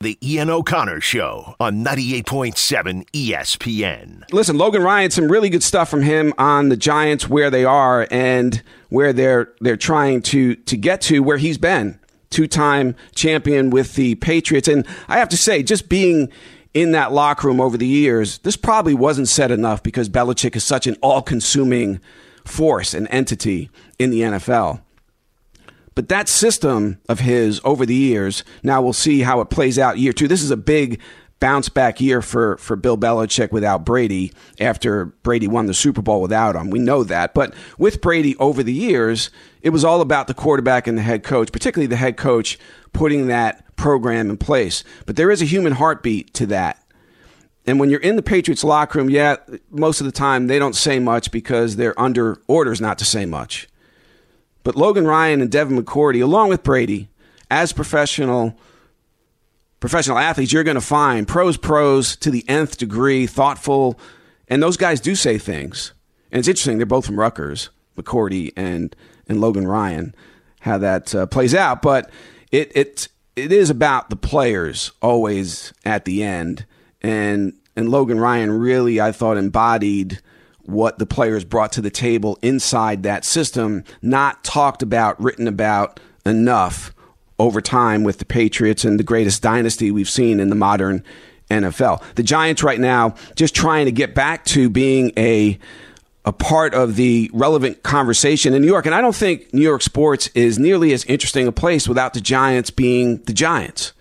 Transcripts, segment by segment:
The Ian O'Connor Show on 98.7 ESPN. Listen, Logan Ryan, some really good stuff from him on the Giants where they are and where they're they're trying to to get to where he's been. Two-time champion with the Patriots and I have to say just being in that locker room over the years, this probably wasn't said enough because Belichick is such an all-consuming force and entity in the NFL. But that system of his over the years, now we'll see how it plays out year two. This is a big bounce back year for, for Bill Belichick without Brady after Brady won the Super Bowl without him. We know that. But with Brady over the years, it was all about the quarterback and the head coach, particularly the head coach putting that program in place. But there is a human heartbeat to that. And when you're in the Patriots locker room, yeah, most of the time they don't say much because they're under orders not to say much. But Logan Ryan and Devin McCourty, along with Brady, as professional professional athletes, you're going to find pros, pros to the nth degree, thoughtful, and those guys do say things. And it's interesting; they're both from Rutgers, McCourty and and Logan Ryan, how that uh, plays out. But it it it is about the players always at the end, and and Logan Ryan really, I thought, embodied what the players brought to the table inside that system, not talked about, written about enough over time with the Patriots and the greatest dynasty we've seen in the modern NFL. The Giants right now just trying to get back to being a a part of the relevant conversation in New York. And I don't think New York sports is nearly as interesting a place without the Giants being the Giants.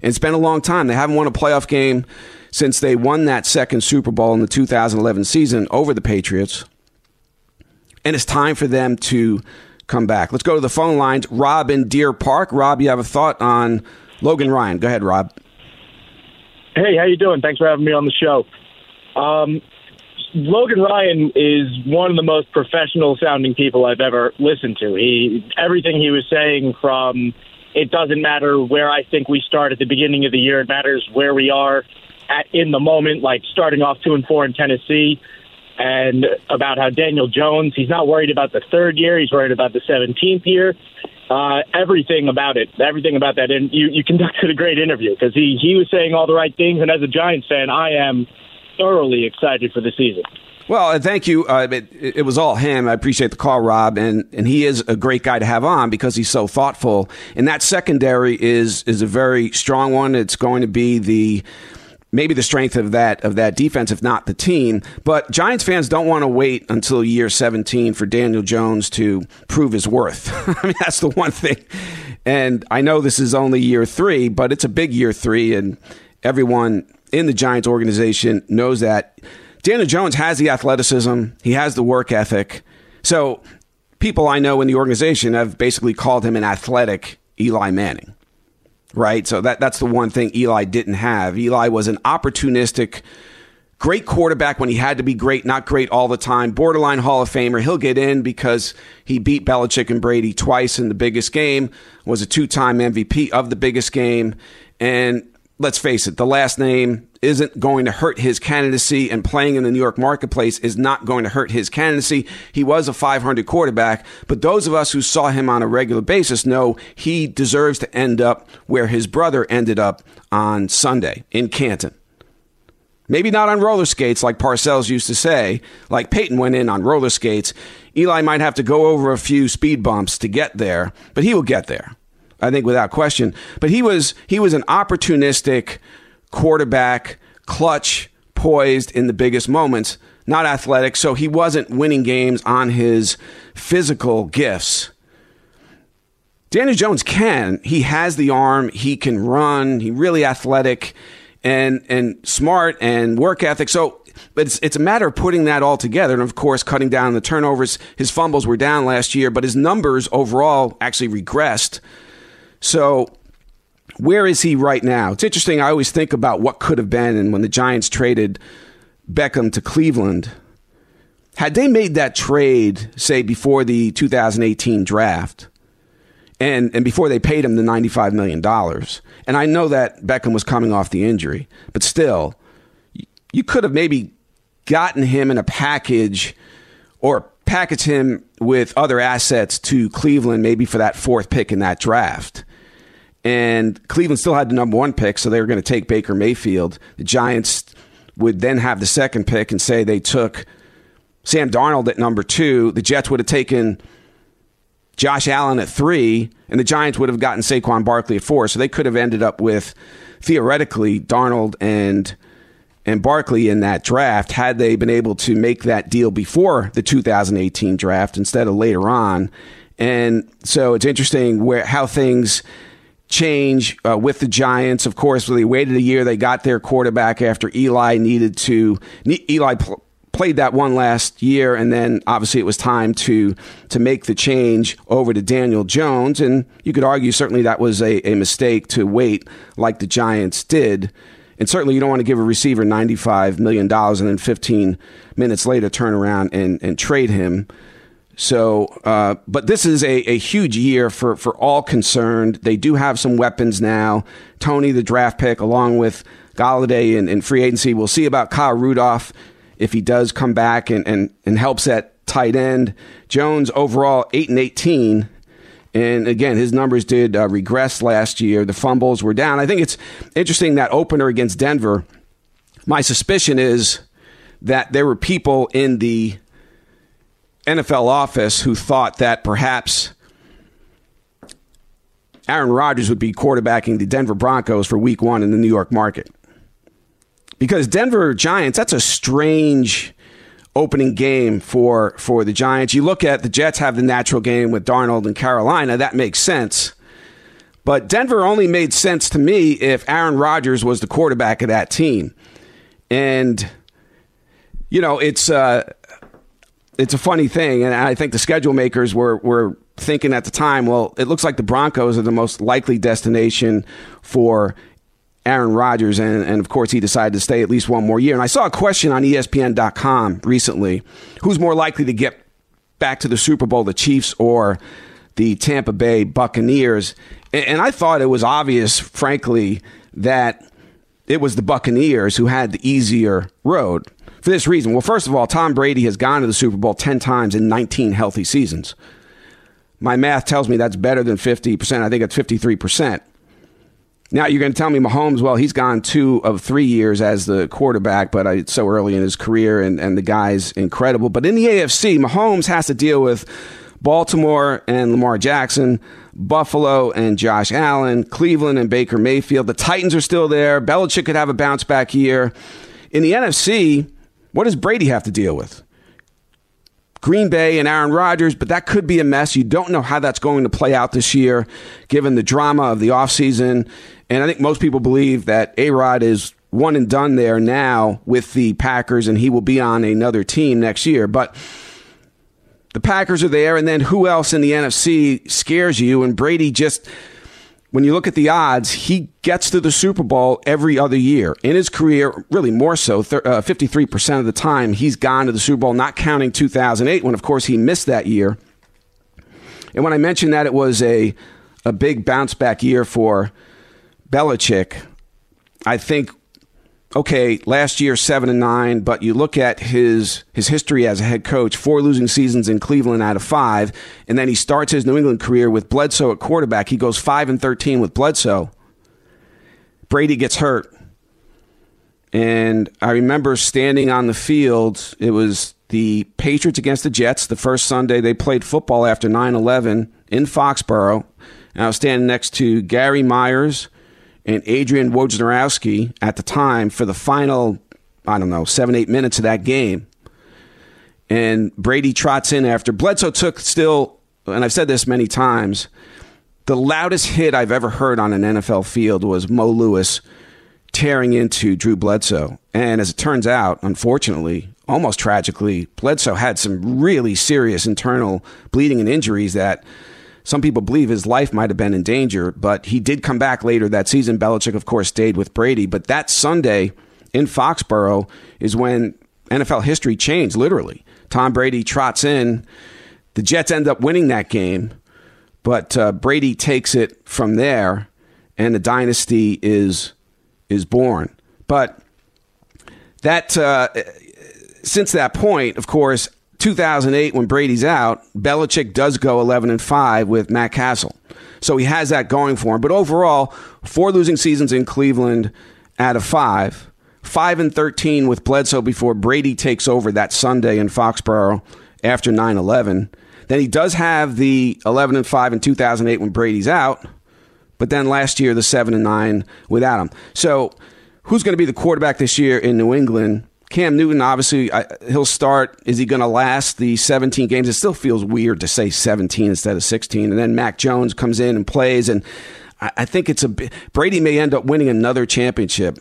And it's been a long time. They haven't won a playoff game since they won that second Super Bowl in the 2011 season over the Patriots. And it's time for them to come back. Let's go to the phone lines. Rob in Deer Park. Rob, you have a thought on Logan Ryan. Go ahead, Rob. Hey, how you doing? Thanks for having me on the show. Um, Logan Ryan is one of the most professional sounding people I've ever listened to. He everything he was saying from it doesn't matter where I think we start at the beginning of the year, it matters where we are at, in the moment, like starting off two and four in Tennessee, and about how Daniel Jones, he's not worried about the third year, he's worried about the 17th year. Uh, everything about it, everything about that. And you, you conducted a great interview because he, he was saying all the right things. And as a Giants fan, I am thoroughly excited for the season. Well, thank you. Uh, it, it, was all him. I appreciate the call, Rob, and and he is a great guy to have on because he's so thoughtful. And that secondary is is a very strong one. It's going to be the maybe the strength of that of that defense, if not the team. But Giants fans don't want to wait until year 17 for Daniel Jones to prove his worth. I mean, that's the one thing. And I know this is only year three, but it's a big year three, and everyone in the Giants organization knows that. Daniel Jones has the athleticism, he has the work ethic. So people I know in the organization have basically called him an athletic Eli Manning right? So that that's the one thing Eli didn't have. Eli was an opportunistic great quarterback when he had to be great, not great all the time. Borderline Hall of Famer. He'll get in because he beat Belichick and Brady twice in the biggest game, was a two-time MVP of the biggest game, and let's face it, the last name isn't going to hurt his candidacy, and playing in the New York marketplace is not going to hurt his candidacy. He was a 500 quarterback, but those of us who saw him on a regular basis know he deserves to end up where his brother ended up on Sunday in Canton. Maybe not on roller skates like Parcells used to say, like Peyton went in on roller skates. Eli might have to go over a few speed bumps to get there, but he will get there. I think without question. But he was he was an opportunistic quarterback, clutch, poised in the biggest moments, not athletic, so he wasn't winning games on his physical gifts. Daniel Jones can. He has the arm, he can run, he really athletic and and smart and work ethic. So but it's, it's a matter of putting that all together. And of course, cutting down the turnovers. His fumbles were down last year, but his numbers overall actually regressed. So where is he right now? It's interesting. I always think about what could have been, and when the Giants traded Beckham to Cleveland, had they made that trade, say before the 2018 draft, and and before they paid him the 95 million dollars, and I know that Beckham was coming off the injury, but still, you could have maybe gotten him in a package or package him with other assets to Cleveland, maybe for that fourth pick in that draft and Cleveland still had the number one pick, so they were going to take Baker Mayfield. The Giants would then have the second pick and say they took Sam Darnold at number two. The Jets would have taken Josh Allen at three, and the Giants would have gotten Saquon Barkley at four. So they could have ended up with theoretically Darnold and and Barkley in that draft had they been able to make that deal before the 2018 draft instead of later on. And so it's interesting where how things change uh, with the Giants. Of course, they waited a year. They got their quarterback after Eli needed to. Eli pl- played that one last year, and then obviously it was time to to make the change over to Daniel Jones. And you could argue certainly that was a, a mistake to wait like the Giants did. And certainly you don't want to give a receiver $95 million and then 15 minutes later turn around and, and trade him. So, uh, but this is a, a huge year for, for all concerned. They do have some weapons now. Toney, the draft pick, along with Golladay and, and free agency. We'll see about Kyle Rudolph if he does come back and, and, and helps at tight end. Jones overall 8 and 18. And again, his numbers did uh, regress last year. The fumbles were down. I think it's interesting that opener against Denver. My suspicion is that there were people in the NFL office who thought that perhaps Aaron Rodgers would be quarterbacking the Denver Broncos for week one in the New York market. Because Denver Giants, that's a strange opening game for, for the Giants. You look at the Jets have the natural game with Darnold and Carolina, that makes sense. But Denver only made sense to me if Aaron Rodgers was the quarterback of that team. And, you know, it's. Uh, it's a funny thing, and I think the schedule makers were were thinking at the time, well, it looks like the Broncos are the most likely destination for Aaron Rodgers, and, and of course he decided to stay at least one more year. And I saw a question on ESPN.com recently: Who's more likely to get back to the Super Bowl, the Chiefs or the Tampa Bay Buccaneers? And, and I thought it was obvious, frankly, that it was the Buccaneers who had the easier road for this reason. Well, first of all, Tom Brady has gone to the Super Bowl 10 times in 19 healthy seasons. My math tells me that's better than 50%. I think it's 53%. Now you're going to tell me Mahomes, well, he's gone two of three years as the quarterback, but it's so early in his career, and, and the guy's incredible. But in the AFC, Mahomes has to deal with Baltimore and Lamar Jackson, Buffalo and Josh Allen, Cleveland and Baker Mayfield. The Titans are still there. Belichick could have a bounce back year. In the NFC, what does Brady have to deal with? Green Bay and Aaron Rodgers, but that could be a mess. You don't know how that's going to play out this year, given the drama of the offseason. And I think most people believe that A Rod is one and done there now with the Packers, and he will be on another team next year. But the Packers are there, and then who else in the NFC scares you? And Brady just when you look at the odds, he gets to the Super Bowl every other year. In his career, really more so, uh, 53% of the time, he's gone to the Super Bowl, not counting 2008, when, of course, he missed that year. And when I mentioned that it was a, a big bounce back year for Belichick, I think okay, last year seven and nine, but you look at his his history as a head coach, four losing seasons in Cleveland out of five, and then he starts his New England career with Bledsoe at quarterback. He goes five and thirteen with Bledsoe. Brady gets hurt. And I remember standing on the field. It was the Patriots against the Jets, the first Sunday they played football after 9 11 in Foxborough. And I was standing next to Gary Myers, and Adrian Wojnarowski at the time for the final, I don't know, seven, eight minutes of that game. And Brady trots in after. Bledsoe took still, and I've said this many times, the loudest hit I've ever heard on an NFL field was Mo Lewis tearing into Drew Bledsoe. And as it turns out, unfortunately, almost tragically, Bledsoe had some really serious internal bleeding and injuries that some people believe his life might have been in danger, but he did come back later that season. Belichick, of course, stayed with Brady. But that Sunday in Foxborough is when NFL history changed, literally. Tom Brady trots in. The Jets end up winning that game, but uh, Brady takes it from there, and the dynasty is is born. But that uh, since that point, of course, 2008, when Brady's out, Belichick does go 11 and 5 with Matt Cassel. So he has that going for him. But overall, four losing seasons in Cleveland out of five. 5 and 13 with Bledsoe before Brady takes over that Sunday in Foxborough after 9 11. Then he does have the 11 and 5 in 2008 when Brady's out, but then last year the 7 and 9 without him. So, who's going to be the quarterback this year in New England? Cam Newton, obviously, he'll start. Is he going to last the 17 games? It still feels weird to say 17 instead of 16. And then Mac Jones comes in and plays. And I think it's a Brady may end up winning another championship.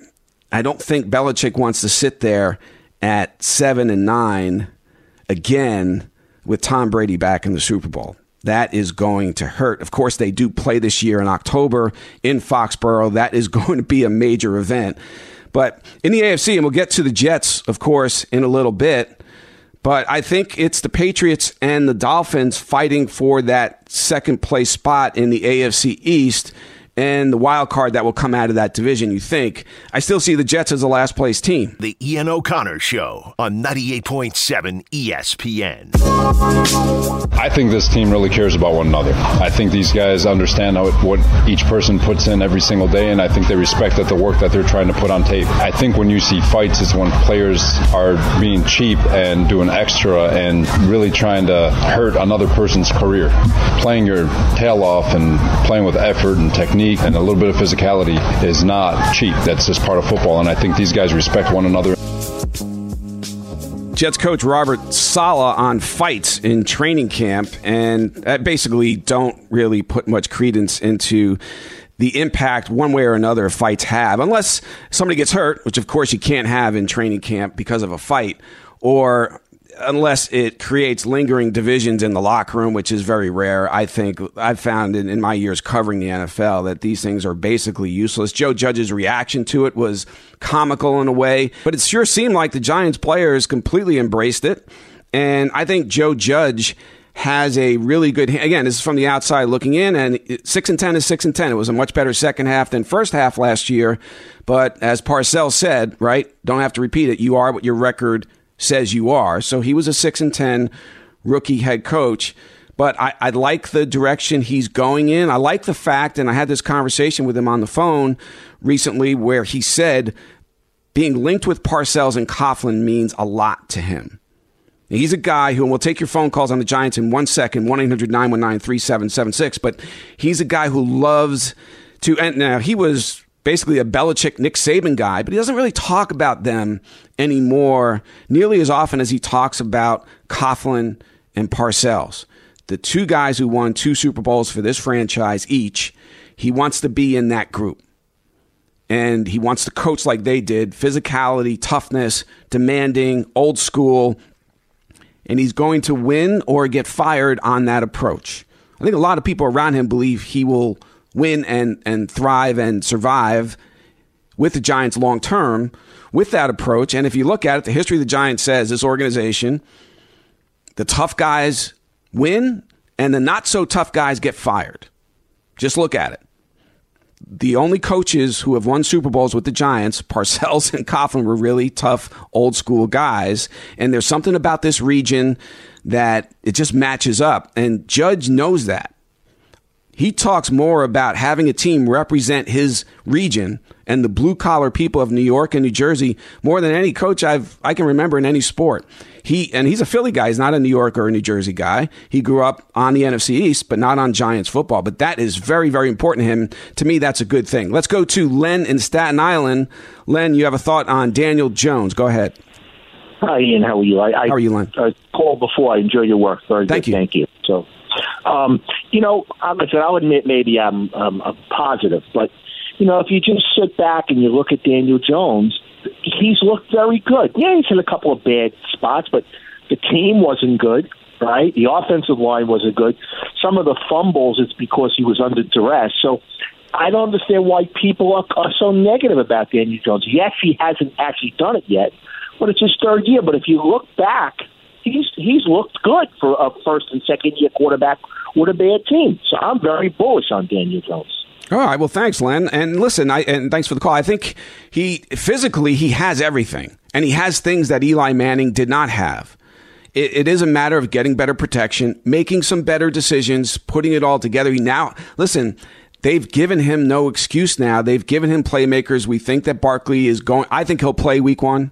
I don't think Belichick wants to sit there at seven and nine again with Tom Brady back in the Super Bowl. That is going to hurt. Of course, they do play this year in October in Foxborough. That is going to be a major event. But in the AFC, and we'll get to the Jets, of course, in a little bit. But I think it's the Patriots and the Dolphins fighting for that second place spot in the AFC East and the wild card that will come out of that division, you think. I still see the Jets as the last place team. The Ian O'Connor Show on 98.7 ESPN. I think this team really cares about one another. I think these guys understand how, what each person puts in every single day, and I think they respect that the work that they're trying to put on tape. I think when you see fights, it's when players are being cheap and doing extra and really trying to hurt another person's career. Playing your tail off and playing with effort and technique technique and a little bit of physicality is not cheap. That's just part of football, and I think these guys respect one another. Jets coach Robert Saleh on fights in training camp, and I basically don't really put much credence into the impact one way or another fights have, unless somebody gets hurt, which of course you can't have in training camp because of a fight, or unless it creates lingering divisions in the locker room, which is very rare. I think I've found in, in, my years covering the NFL that these things are basically useless. Joe Judge's reaction to it was comical in a way, but it sure seemed like the Giants players completely embraced it. And I think Joe Judge has a really good again this is from the outside looking in and 6 and 10 is 6 and 10 it was a much better second half than first half last year but as Parcells said right don't have to repeat it you are what your record says you are. So he was a six and ten rookie head coach. But I, I like the direction he's going in. I like the fact, and I had this conversation with him on the phone recently where he said being linked with Parcells and Coughlin means a lot to him. He's a guy who, and we'll take your phone calls on the Giants in one second, 1 800 919 3776. But he's a guy who loves to, and now he was basically a Belichick, Nick Saban guy, but he doesn't really talk about them anymore nearly as often as he talks about Coughlin and Parcells. The two guys who won two Super Bowls for this franchise each, he wants to be in that group. And he wants to coach like they did physicality, toughness, demanding, old school. And he's going to win or get fired on that approach. I think a lot of people around him believe he will win and, and thrive and survive with the Giants long term with that approach. And if you look at it, the history of the Giants says this organization, the tough guys win and the not so tough guys get fired. Just look at it. The only coaches who have won Super Bowls with the Giants, Parcells and Coughlin, were really tough, old school guys. And there's something about this region that it just matches up. And Judge knows that he talks more about having a team represent his region and the blue collar people of New York and New Jersey more than any coach I've I can remember in any sport. He and he's a Philly guy. He's not a New York or a New Jersey guy. He grew up on the NFC East, but not on Giants football. But that is very, very important to him. To me, that's a good thing. Let's go to Len in Staten Island. Len, you have a thought on Daniel Jones. Go ahead. Hi, Ian. How are you? I, how are you, Len? I called before. I enjoy your work. Very thank good. You. Thank you. So um, you know, listen, I'll admit maybe I'm um, a positive, but you know, if you just sit back and you look at Daniel Jones, he's looked very good. Yeah, he's in a couple of bad spots, but the team wasn't good, right? The offensive line wasn't good. Some of the fumbles, it's because he was under duress. So I don't understand why people are, are so negative about Daniel Jones. Yes, he hasn't actually done it yet, but it's his third year. But if you look back – he's he's looked good for a first and second year quarterback with a bad team. So I'm very bullish on Daniel Jones. All right. Well, thanks, Len. And listen, I, and thanks for the call. I think he physically he has everything, and he has things that Eli Manning did not have. it, it is a matter of getting better protection, making some better decisions, putting it all together. He now, listen, they've given him no excuse now. They've given him playmakers. We think that Barkley is going, I think he'll play week one.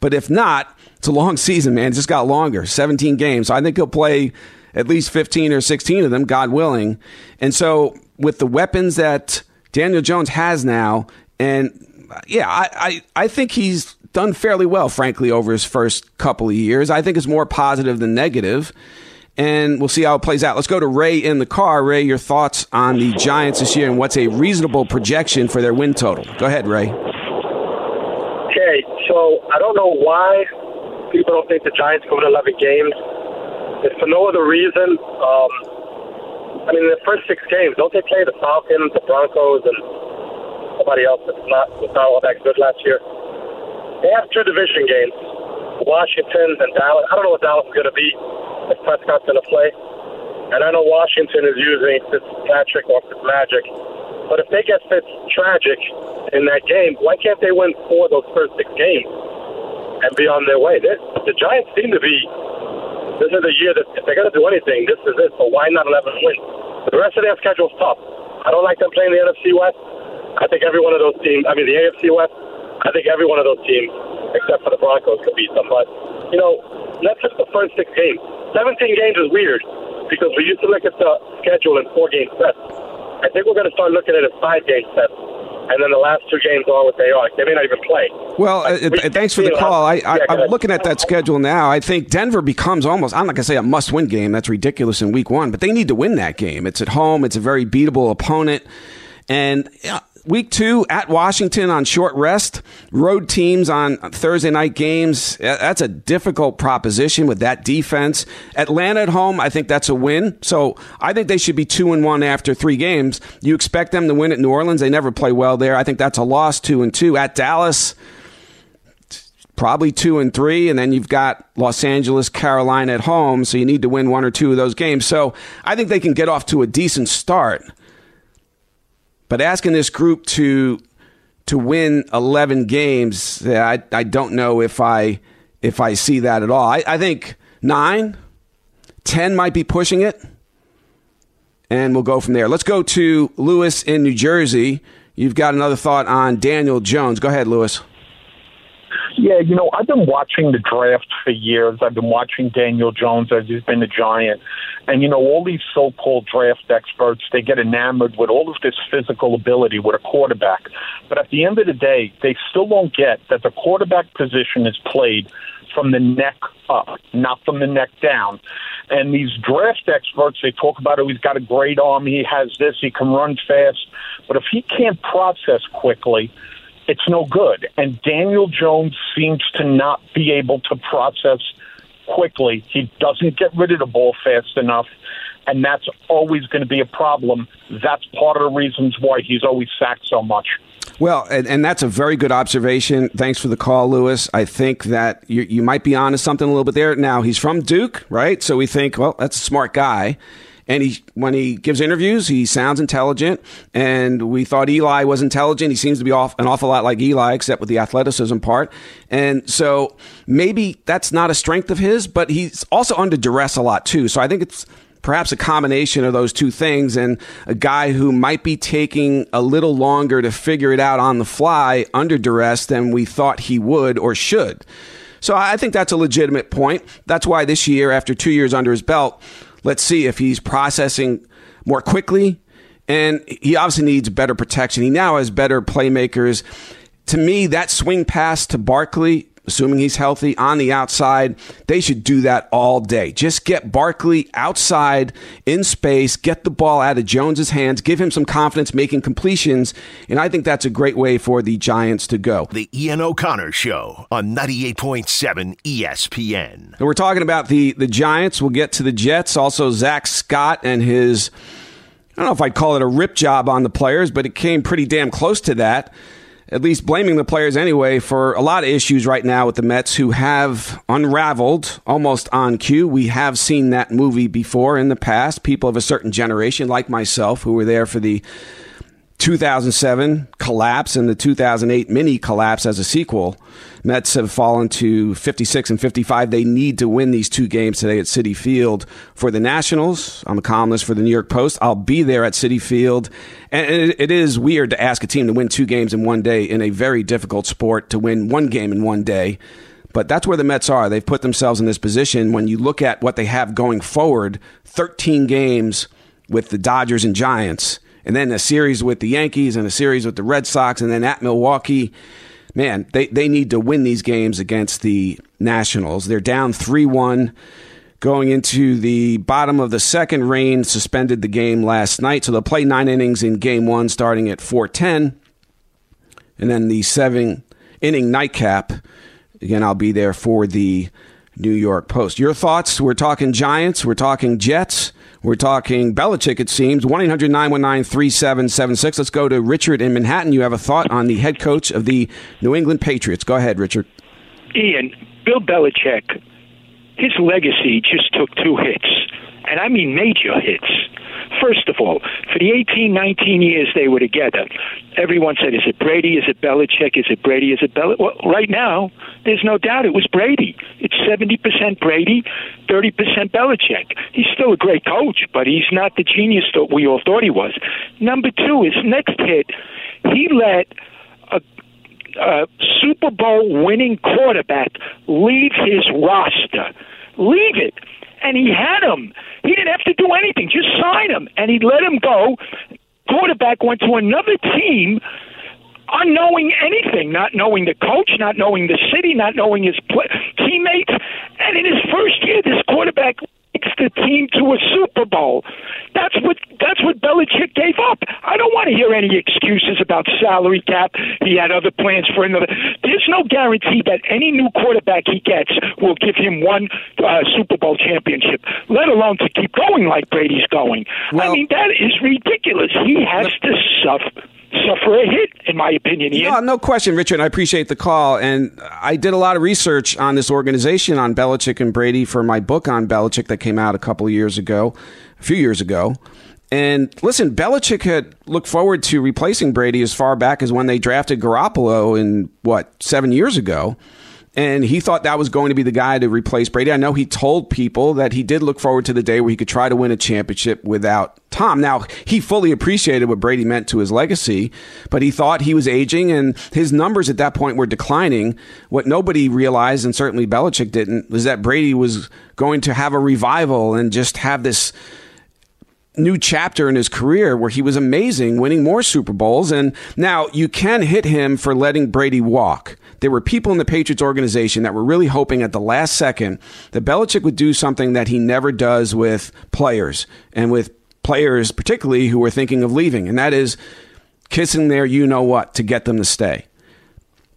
But if not, it's a long season, man. It just got longer 17 games. So I think he'll play at least 15 or 16 of them, God willing. And so with the weapons that Daniel Jones has now, and yeah, I, I, I think he's done fairly well, frankly, over his first couple of years. I think it's more positive than negative. negative, and we'll see how it plays out. Let's go to Ray in the car. Ray, your thoughts on the Giants this year and what's a reasonable projection for their win total? Go ahead, Ray. Okay, so I don't know why people don't think the Giants go to 11 games. If for no other reason, um, I mean, the first six games, don't they play the Falcons, the Broncos, and somebody else that's not was not all that good last year? They have two division games, Washington and Dallas. I don't know what Dallas is going to be if Prescott's going to play. And I know Washington is using Fitzpatrick or Fitzmagic. But if they get Fitztragic in that game, why can't they win four of those first six games and be on their way? They're, the Giants seem to be. This is the year that if they're going to do anything, this is it. So why not 11 wins? The rest of their schedule's tough. I don't like them playing the NFC West. I think every one of those teams, I mean the AFC West, I think every one of those teams, except for the Broncos, could beat them. But, you know, that's just the first six games. 17 games is weird because we used to look at the schedule in four game sets. I think we're going to start looking at it five game sets. And then the last two games are what they are. They may not even play. Well, like, uh, thanks for the call. I, I, am looking at that schedule now. I think Denver becomes almost, I'm not going to say a must win game. That's ridiculous in week one, but they need to win that game. It's at home, it's a very beatable opponent. And week two at Washington on short rest, road teams on Thursday night games. That's a difficult proposition with that defense. Atlanta at home, I think that's a win. So I think they should be two and one after three games. You expect them to win at New Orleans. They never play well there. I think that's a loss, two and two. At Dallas, probably two and three, and then you've got Los Angeles, Carolina at home, so you need to win one or two of those games. So I think they can get off to a decent start. But asking this group to to win 11 games, I, I don't know if I if I see that at all. I, I think nine, 10 might be pushing it, and we'll go from there. Let's go to Lewis in New Jersey. You've got another thought on Daniel Jones. Go ahead, Lewis. Yeah, you know, I've been watching the draft for years. I've been watching Daniel Jones as he's been a giant. And, you know, all these so called draft experts, they get enamored with all of this physical ability with a quarterback. But at the end of the day, they still don't get that the quarterback position is played from the neck up, not from the neck down. And these draft experts, they talk about, oh, he's got a great arm, he has this, he can run fast. But if he can't process quickly, it's no good. And Daniel Jones seems to not be able to process quickly. He doesn't get rid of the ball fast enough, and that's always going to be a problem. That's part of the reasons why he's always sacked so much. Well, and, and, that's a very good observation. Thanks for the call, Lewis. I think that you, you might be onto something a little bit there. Now, he's from Duke, right? So we think, well, that's a smart guy. And he, when he gives interviews, he sounds intelligent. And we thought Eli was intelligent. He seems to be off, an awful lot like Eli, except with the athleticism part. And so maybe that's not a strength of his, but he's also under duress a lot too. So I think it's perhaps a combination of those two things and a guy who might be taking a little longer to figure it out on the fly under duress than we thought he would or should. So I think that's a legitimate point. That's why this year, after two years under his belt, Let's see if he's processing more quickly. And he obviously needs better protection. He now has better playmakers. To me, that swing pass to Barkley assuming he's healthy on the outside. They should do that all day. Just get Barkley outside in space, get the ball out of Jones's hands, give him some confidence making completions, and I think that's a great way for the Giants to go. The Ian O'Connor Show on 98.7 ESPN. And we're talking about the the Giants. We'll get to the Jets, also Zack Scott and his I don't know if I'd call it a rip job on the players, but it came pretty damn close to that at least blaming the players anyway for a lot of issues right now with the Mets who have unraveled almost on cue. We have seen that movie before in the past. People of a certain generation, like myself, who were there for the 2007 collapse and the 2008 mini collapse as a sequel. Mets have fallen to 56 and 55. They need to win these two games today at Citi Field for the Nationals. I'm a columnist for the New York Post. I'll be there at Citi Field. And it is weird to ask a team to win two games in one day in a very difficult sport to win one game in one day. But that's where the Mets are. They've put themselves in this position. When you look at what they have going forward, 13 games with the Dodgers and Giants and then a series with the Yankees and a series with the Red Sox, and then at Milwaukee. Man, they, they need to win these games against the Nationals. They're down 3 1 going into the bottom of the second. Rain suspended the game last night, so they'll play nine innings in game one starting at 410. And then the seven inning nightcap. Again, I'll be there for the New York Post. Your thoughts? We're talking Giants, we're talking Jets. We're talking Belichick, it seems. 1 800 919 3776. Let's go to Richard in Manhattan. You have a thought on the head coach of the New England Patriots. Go ahead, Richard. Ian, Bill Belichick, his legacy just took two hits, and I mean major hits. First of all, for the 18, 19 years they were together, everyone said, is it Brady? Is it Belichick? Is it Brady? Is it Belichick? Well, right now, there's no doubt it was Brady. It's 70% Brady, 30% Belichick. He's still a great coach, but he's not the genius that we all thought he was. Number two, his next hit, he let a Super Bowl winning quarterback leave his roster. Leave it and he had him. He didn't have to do anything, just sign him, and he let him go. Quarterback went to another team unknowing anything, not knowing the coach, not knowing the city, not knowing his teammates. And in his first year, this quarterback takes the team to a Super Bowl. That's what that's what Belichick gave up. I don't want to hear any excuses about salary cap. He had other plans for another. There's no guarantee that any new quarterback he gets will give him one uh, Super Bowl championship, let alone to keep going like Brady's going. Well, I mean, that is ridiculous. He has to suffer suffer a hit, in my opinion. Ian. No, no question, Richard. I appreciate the call. And I did a lot of research on this organization, on Belichick and Brady, for my book on Belichick that came out a couple years ago, a few years ago. And listen, Belichick had looked forward to replacing Brady as far back as when they drafted Garoppolo in, what, seven years ago and he thought that was going to be the guy to replace Brady. I know he told people that he did look forward to the day where he could try to win a championship without Tom. Now, he fully appreciated what Brady meant to his legacy, but he thought he was aging and his numbers at that point were declining. What nobody realized, and certainly Belichick didn't, was that Brady was going to have a revival and just have this new chapter in his career where he was amazing, winning more Super Bowls. And now you can hit him for letting Brady walk there were people in the Patriots organization that were really hoping at the last second that Belichick would do something that he never does with players and with players, particularly who were thinking of leaving, and that is kissing their you know what to get them to stay.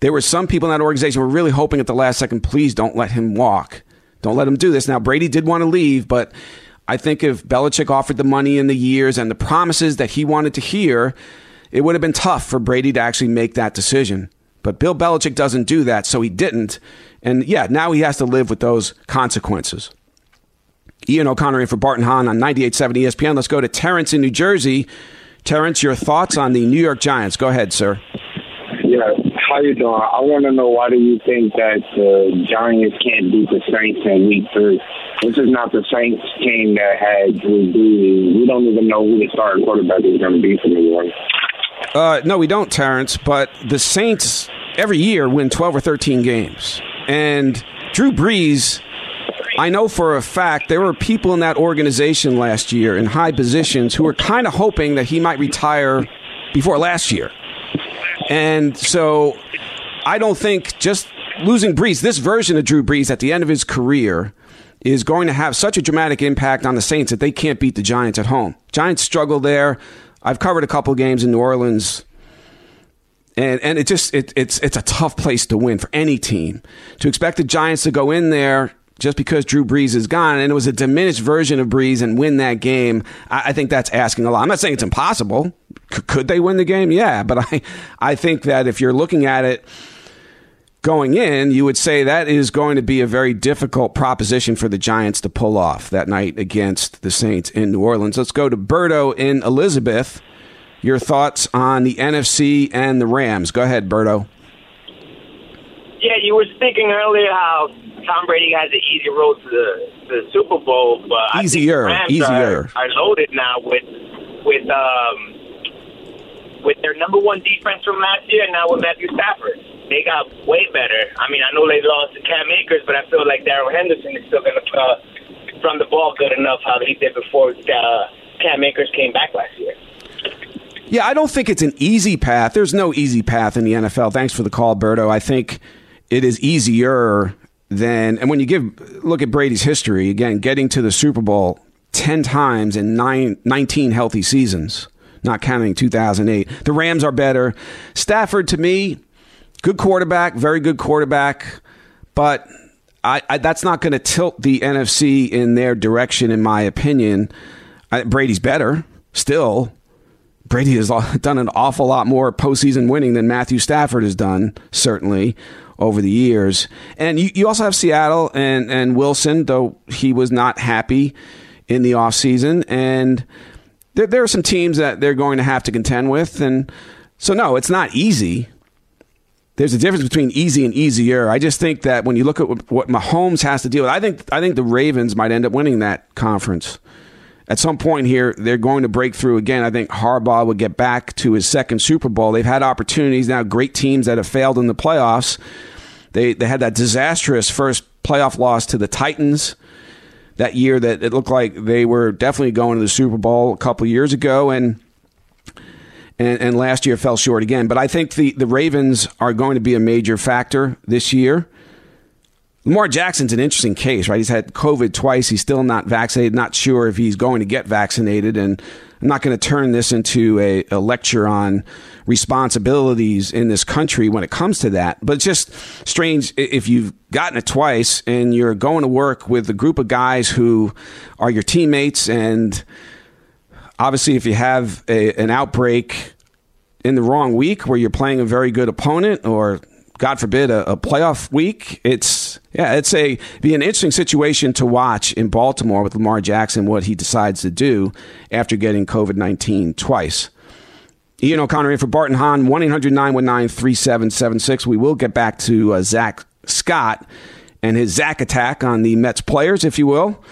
There were some people in that organization who were really hoping at the last second, please don't let him walk. Don't let him do this. Now, Brady did want to leave, but I think if Belichick offered the money in the years and the promises that he wanted to hear, it would have been tough for Brady to actually make that decision. But Bill Belichick doesn't do that, so he didn't. And yeah, now he has to live with those consequences. Ian O'Connor in for Bart and Hahn on 98.7 ESPN. Let's go to Terrence in New Jersey. Terrence, your thoughts on the New York Giants. Go ahead, sir. Yeah, how you doing? I want to know why do you think that the Giants can't beat the Saints in Week Three? This is not the Saints team that had Drew Brees. We don't even know who the starting quarterback is going to be for New York. Uh, no, we don't, Terrence. But the Saints every year win 12 or 13 games. And Drew Brees, I know for a fact there were people in that organization last year in high positions who were kind of hoping that he might retire before last year. And so I don't think just losing Brees, this version of Drew Brees at the end of his career, is going to have such a dramatic impact on the Saints that they can't beat the Giants at home. Giants struggle there. I've covered a couple games in New Orleans, and and it just it, it's it's a tough place to win for any team. To expect the Giants to go in there just because Drew Brees is gone and it was a diminished version of Brees and win that game, I, I think that's asking a lot. I'm not saying it's impossible. C- could they win the game? Yeah, but I I think that if you're looking at it going in, you would say that is going to be a very difficult proposition for the Giants to pull off that night against the Saints in New Orleans. Let's go to Berto in Elizabeth. your thoughts on the NFC and the Rams. Go ahead, Berto. Yeah, you were speaking earlier how Tom Brady has an easy road to the, to the Super Bowl, but easier, I think the Rams easier. Are, are loaded now with with um with their number one defense from last year, and now with Matthew Stafford. They got way better. I mean, I know they lost to Cam Akers, but I feel like Darrell Henderson is still going to uh, run the ball good enough how he did before uh, Cam Akers came back last year. Yeah, I don't think it's an easy path. There's no easy path in the NFL. Thanks for the call, Berto. I think it is easier than, and when you give look at Brady's history again, getting to the Super Bowl ten times in nine, 19 healthy seasons, not counting 2008. The Rams are better. Stafford, to me, good quarterback, very good quarterback, but I, I, that's not going to tilt the NFC in their direction, in my opinion. I, Brady's better still. Brady has done an awful lot more postseason winning than Matthew Stafford has done, certainly over the years. And you, you also have Seattle and, and Wilson, though he was not happy in the offseason. And there, there are some teams that they're going to have to contend with. And so, no, it's not easy. There's a difference between easy and easier. I just think that when you look at what, Mahomes has to deal with, I think I think the Ravens might end up winning that conference at some point here, they're going to break through again. I think Harbaugh would get back to his second Super Bowl. They've had opportunities now, great teams that have failed in the playoffs. They, they had that disastrous first playoff loss to the Titans that year that it looked like they were definitely going to the Super Bowl a couple years ago. And and, and, last year fell short again. But I think the, the Ravens are going to be a major factor this year. Lamar Jackson's an interesting case, right? He's had COVID twice. He's still not vaccinated, not sure if he's going to get vaccinated. And I'm not going to turn this into a, a, lecture on responsibilities in this country when it comes to that. But it's just strange if you've gotten it twice and you're going to work with a group of guys who are your teammates. And obviously, if you have a, an outbreak in the wrong week where you're playing a very good opponent or God forbid, a, a, playoff week. It's yeah, it's a be an interesting situation to watch in Baltimore with Lamar Jackson what he decides to do after getting COVID nineteen twice. Ian O'Connor in for Bart and Hahn, 1 800 919 3776. We will get back to uh, Zack Scott and his Zach attack on the Mets players, if you will.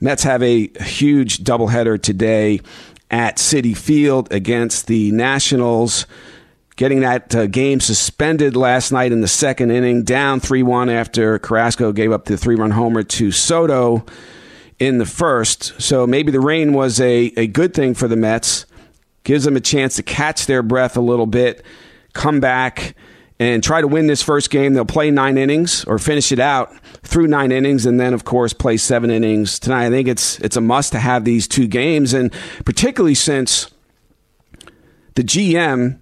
Mets have a huge doubleheader today at Citi Field against the Nationals getting that uh, game suspended last night in the second inning, down 3 1 after Carrasco gave up the three run homer to Soto in the first. So maybe the rain was a, a good thing for the Mets, gives them a chance to catch their breath a little bit, come back. And try to win this first game. They'll play nine innings or finish it out through nine innings, and then, of course, play seven innings tonight. I think it's it's a must to have these two games, and particularly since the GM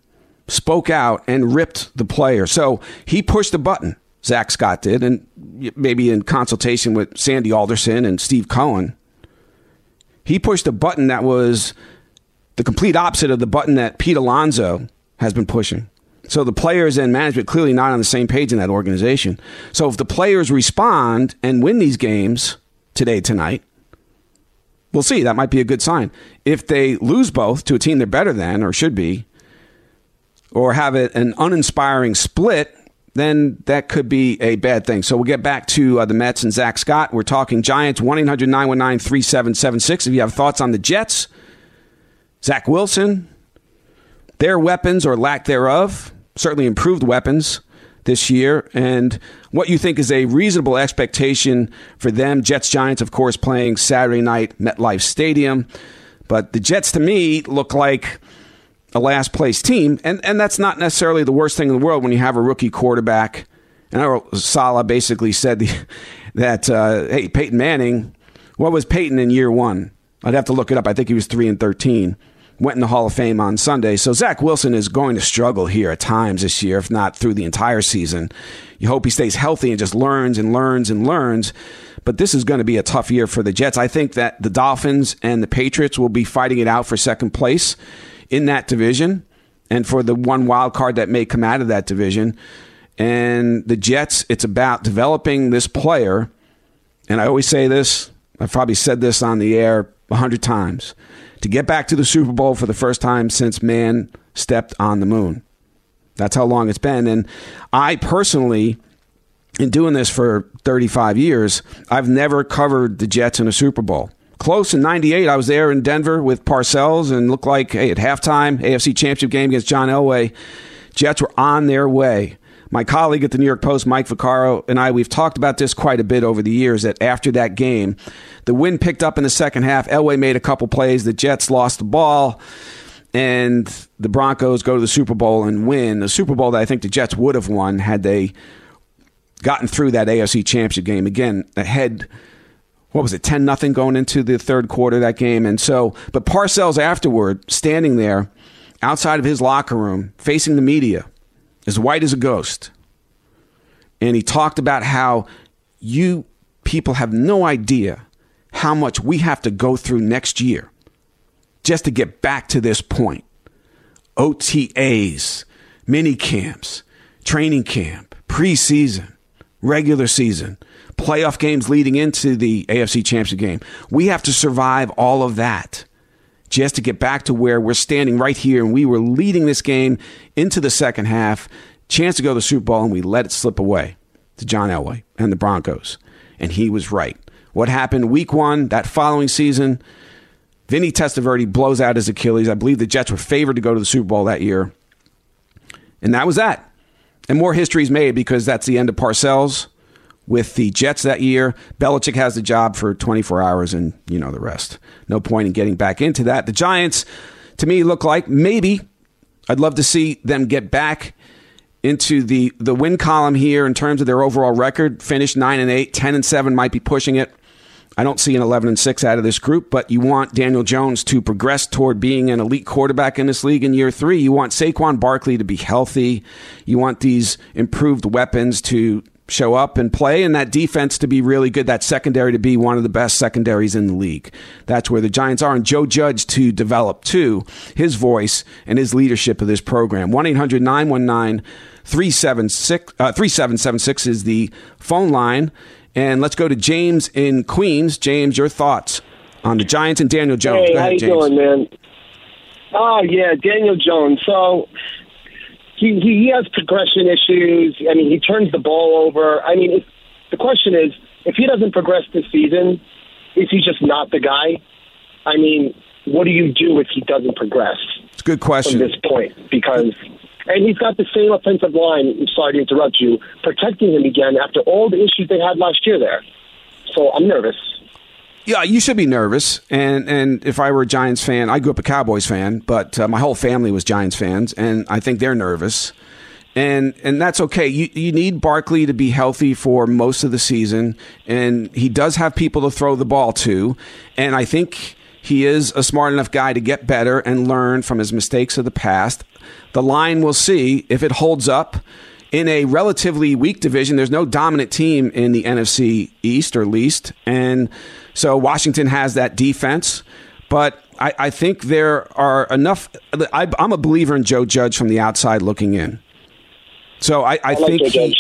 spoke out and ripped the player. So he pushed the button, Zack Scott did, and maybe in consultation with Sandy Alderson and Steve Cohen. He pushed a button that was the complete opposite of the button that Pete Alonso has been pushing. So the players and management clearly not on the same page in that organization. So if the players respond and win these games today, tonight, we'll see. That might be a good sign. If they lose both to a team they're better than or should be, or have an uninspiring split, then that could be a bad thing. So we'll get back to uh, the Mets and Zack Scott. We're talking Giants, 1 800 919 3776. If you have thoughts on the Jets, Zach Wilson, their weapons or lack thereof, certainly improved weapons this year, and what you think is a reasonable expectation for them. Jets Giants, of course, playing Saturday night, MetLife Stadium. But the Jets, to me, look like a last place team, and and that's not necessarily the worst thing in the world when you have a rookie quarterback. And I Saleh basically said the, that uh, hey Peyton Manning, what was Peyton in year one? I'd have to look it up. I think he was three and thirteen. Went in the Hall of Fame on Sunday. So Zach Wilson is going to struggle here at times this year, if not through the entire season. You hope he stays healthy and just learns and learns and learns. But this is going to be a tough year for the Jets. I think that the Dolphins and the Patriots will be fighting it out for second place in that division and for the one wild card that may come out of that division. And the Jets, it's about developing this player. And I always say this, I've probably said this on the air a 100 times to get back to the Super Bowl for the first time since man stepped on the moon. That's how long it's been. And I personally, in doing this for 35 years, I've never covered the Jets in a Super Bowl. Close in 98, I was there in Denver with Parcells and looked like, hey, at halftime, AFC Championship game against John Elway, Jets were on their way. My colleague at the New York Post, Mike Vaccaro, and I, we've talked about this quite a bit over the years that after that game, the wind picked up in the second half. Elway made a couple plays. The Jets lost the ball and the Broncos go to the Super Bowl and win. The Super Bowl that I think the Jets would have won had they gotten through that AFC Championship game. Again, ahead, what was it, 10 nothing going into the third quarter that game. And so, but Parcells afterward, standing there outside of his locker room, facing the media, as white as a ghost. And he talked about how you people have no idea how much we have to go through next year just to get back to this point. OTAs, mini camps, training camp, preseason, regular season, playoff games leading into the AFC Championship game. We have to survive all of that just to get back to where we're standing right here. And we were leading this game into the second half, chance to go to the Super Bowl, and we let it slip away to John Elway and the Broncos. And he was right. What happened week one, that following season, Vinny Testaverde blows out his Achilles. I believe the Jets were favored to go to the Super Bowl that year. And that was that. And more history is made because that's the end of Parcells with the Jets that year. Belichick has the job for 24 hours and you know the rest. No point in getting back into that. The Giants, to me, look like maybe I'd love to see them get back into the the win column here in terms of their overall record. Finish 9 and 8, 10 and 7 might be pushing it. I don't see an 11 and 6 out of this group, but you want Daniel Jones to progress toward being an elite quarterback in this league in year three. You want Saquon Barkley to be healthy. You want these improved weapons to show up and play, and that defense to be really good, that secondary to be one of the best secondaries in the league. That's where the Giants are. And Joe Judge to develop, too, his voice and his leadership of this program. 1 800 919 3776 uh, is the phone line. And let's go to James in Queens. James, your thoughts on the Giants and Daniel Jones. Hey, ahead, how you James. doing, man? Oh yeah, Daniel Jones. So he he has progression issues. I mean, he turns the ball over. I mean, the question is, if he doesn't progress this season, is he just not the guy? I mean, what do you do if he doesn't progress? It's a good question. From this point, because and he's got the same offensive line, I'm sorry to interrupt you, protecting him again after all the issues they had last year there. So I'm nervous. Yeah, you should be nervous. And and if I were a Giants fan, I grew up a Cowboys fan, but uh, my whole family was Giants fans, and I think they're nervous. And and that's okay. You you need Barkley to be healthy for most of the season, and he does have people to throw the ball to. And I think he is a smart enough guy to get better and learn from his mistakes of the past. The line will see if it holds up in a relatively weak division. There's no dominant team in the NFC East or least. And so Washington has that defense. But I, I think there are enough. I, am a believer in Joe Judge from the outside looking in. So I, I, I think he,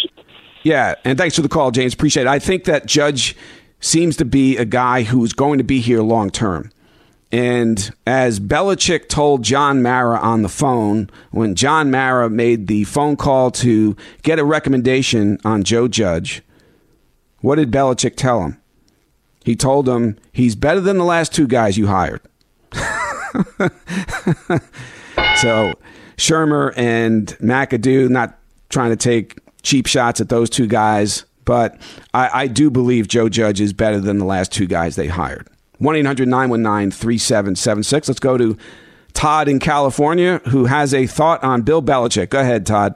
yeah, and thanks for the call, James. Appreciate it. I think that Judge seems to be a guy who's going to be here long term. And as Belichick told John Mara on the phone, when John Mara made the phone call to get a recommendation on Joe Judge, what did Belichick tell him? He told him he's better than the last two guys you hired. so Shurmur and McAdoo, not trying to take cheap shots at those two guys, but I, I do believe Joe Judge is better than the last two guys they hired. 1 800 919 3776. Let's go to Todd in California who has a thought on Bill Belichick. Go ahead, Todd.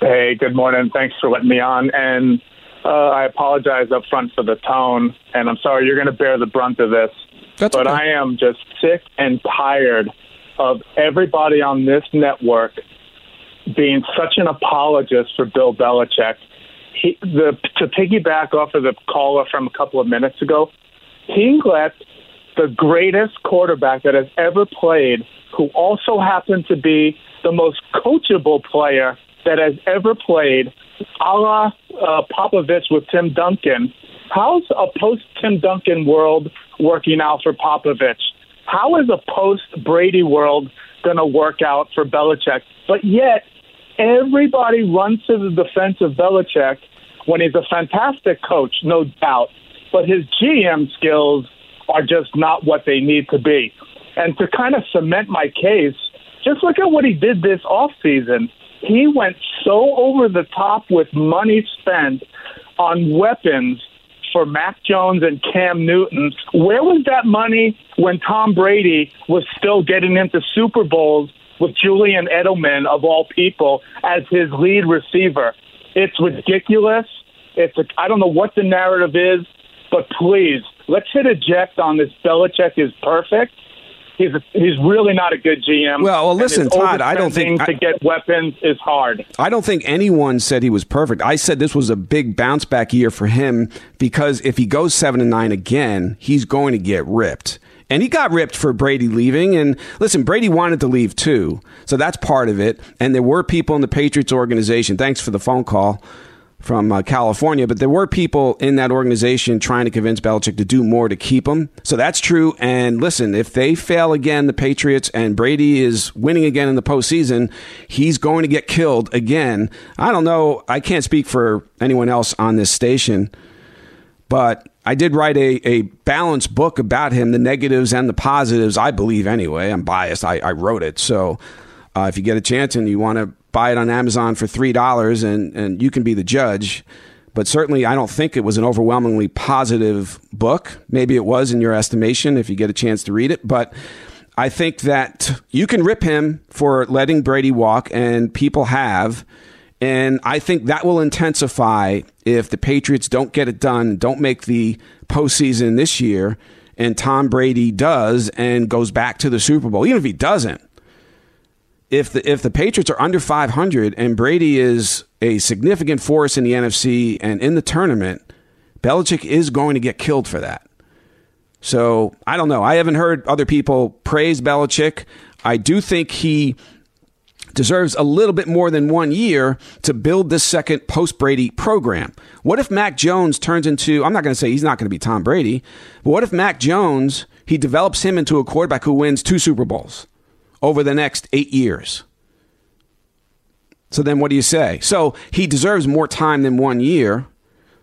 Hey, good morning. Thanks for letting me on. And uh, I apologize up front for the tone, and I'm sorry you're going to bear the brunt of this. That's but okay. I am just sick and tired of everybody on this network being such an apologist for Bill Belichick. He, the, to piggyback off of the caller from a couple of minutes ago, he let the greatest quarterback that has ever played, who also happened to be the most coachable player that has ever played, a la uh, Popovich with Tim Duncan, How's a post Tim Duncan world working out for Popovich? How is a post Brady world going to work out for Belichick? But yet, everybody runs to the defense of Belichick when he's a fantastic coach, no doubt. But his GM skills are just not what they need to be. And to kind of cement my case, just look at what he did this offseason. He went so over the top with money spent on weapons for Mac Jones and Cam Newton. Where was that money when Tom Brady was still getting into Super Bowls with Julian Edelman, of all people, as his lead receiver? It's ridiculous. It's a, I don't know what the narrative is, but please, let's hit eject on this Belichick is perfect he's a, he's really not a good GM. Well, well listen, Todd, I don't think to get weapons is hard. I don't think anyone said he was perfect. I said this was a big bounce back year for him because if he goes seven and nine again, he's going to get ripped. And he got ripped for Brady leaving. And listen, Brady wanted to leave too. So that's part of it. And there were people in the Patriots organization. Thanks for the phone call from uh, California, but there were people in that organization trying to convince Belichick to do more to keep him. So that's true. And listen, if they fail again, the Patriots, and Brady is winning again in the postseason, he's going to get killed again. I don't know. I can't speak for anyone else on this station, but I did write a, a balanced book about him, the negatives and the positives, I believe anyway. I'm biased. I, I wrote it. So uh, if you get a chance and you want to buy it on Amazon for three dollars, and and you can be the judge. But certainly, I don't think it was an overwhelmingly positive book. Maybe it was in your estimation if you get a chance to read it. But I think that you can rip him for letting Brady walk, and people have. And I think that will intensify if the Patriots don't get it done, don't make the postseason this year, and Tom Brady does and goes back to the Super Bowl. Even if he doesn't, if the if the Patriots are under 500 and Brady is a significant force in the NFC and in the tournament, Belichick is going to get killed for that. So I don't know. I haven't heard other people praise Belichick. I do think he deserves a little bit more than one year to build this second post Brady program. What if Mac Jones turns into, I'm not going to say he's not going to be Tom Brady, but what if Mac Jones, he develops him into a quarterback who wins two Super Bowls? Over the next eight years. So then what do you say? So he deserves more time than one year.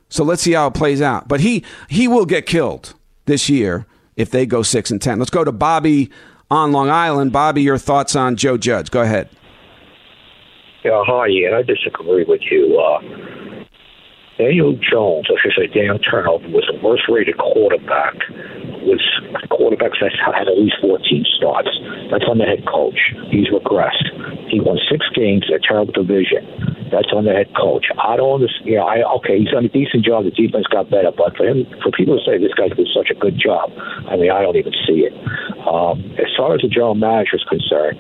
So let's see how it plays out. But he he will get killed this year if they go six and ten. Let's go to Bobby on Long Island. Bobby, your thoughts on Joe Judge? Go ahead. Yeah, hi, Ian. I disagree with you. Uh, Daniel Jones, I should say Dan Turnover, was the worst rated quarterback. Was quarterbacks that had at least 14 starts. That's on the head coach. He's regressed. He won six games a terrible division. That's on the head coach. I don't understand. You know, I okay, he's done a decent job. The defense got better, but for him, for people to say this guy's did such a good job, I mean, I don't even see it. Um, as far as the general manager is concerned,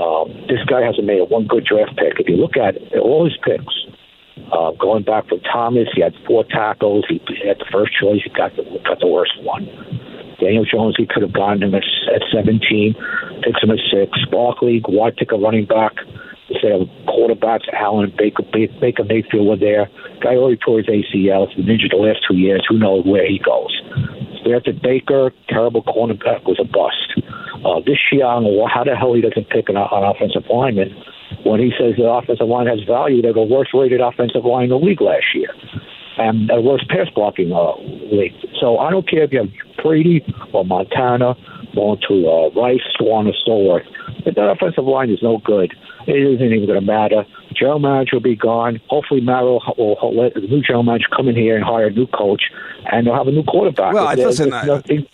um, this guy hasn't made one good draft pick. If you look at all his picks, uh, going back from Thomas, he had four tackles. He had the first choice. He got the got the worst one. Daniel Jones, he could have gotten him at, at 17, picks him at six. Barkley, why pick a running back instead of quarterbacks? Allen, Baker, Baker Mayfield were there. Guy already tore his ACL. He's been injured the last two years. Who knows where he goes? After Baker, terrible cornerback was a bust. Uh, this I how the hell he doesn't pick an, an offensive lineman when he says the offensive line has value, they're the worst rated offensive line in the league last year and the worst pass blocking uh, league. So I don't care if you have Brady or Montana going to uh, Rice, Swann, or Stowart. If that offensive line is no good, it isn't even going to matter. General manager will be gone. Hopefully, Merrill will, will let the new general manager come in here and hire a new coach, and they'll have a new quarterback. Well, I listen. Nothing,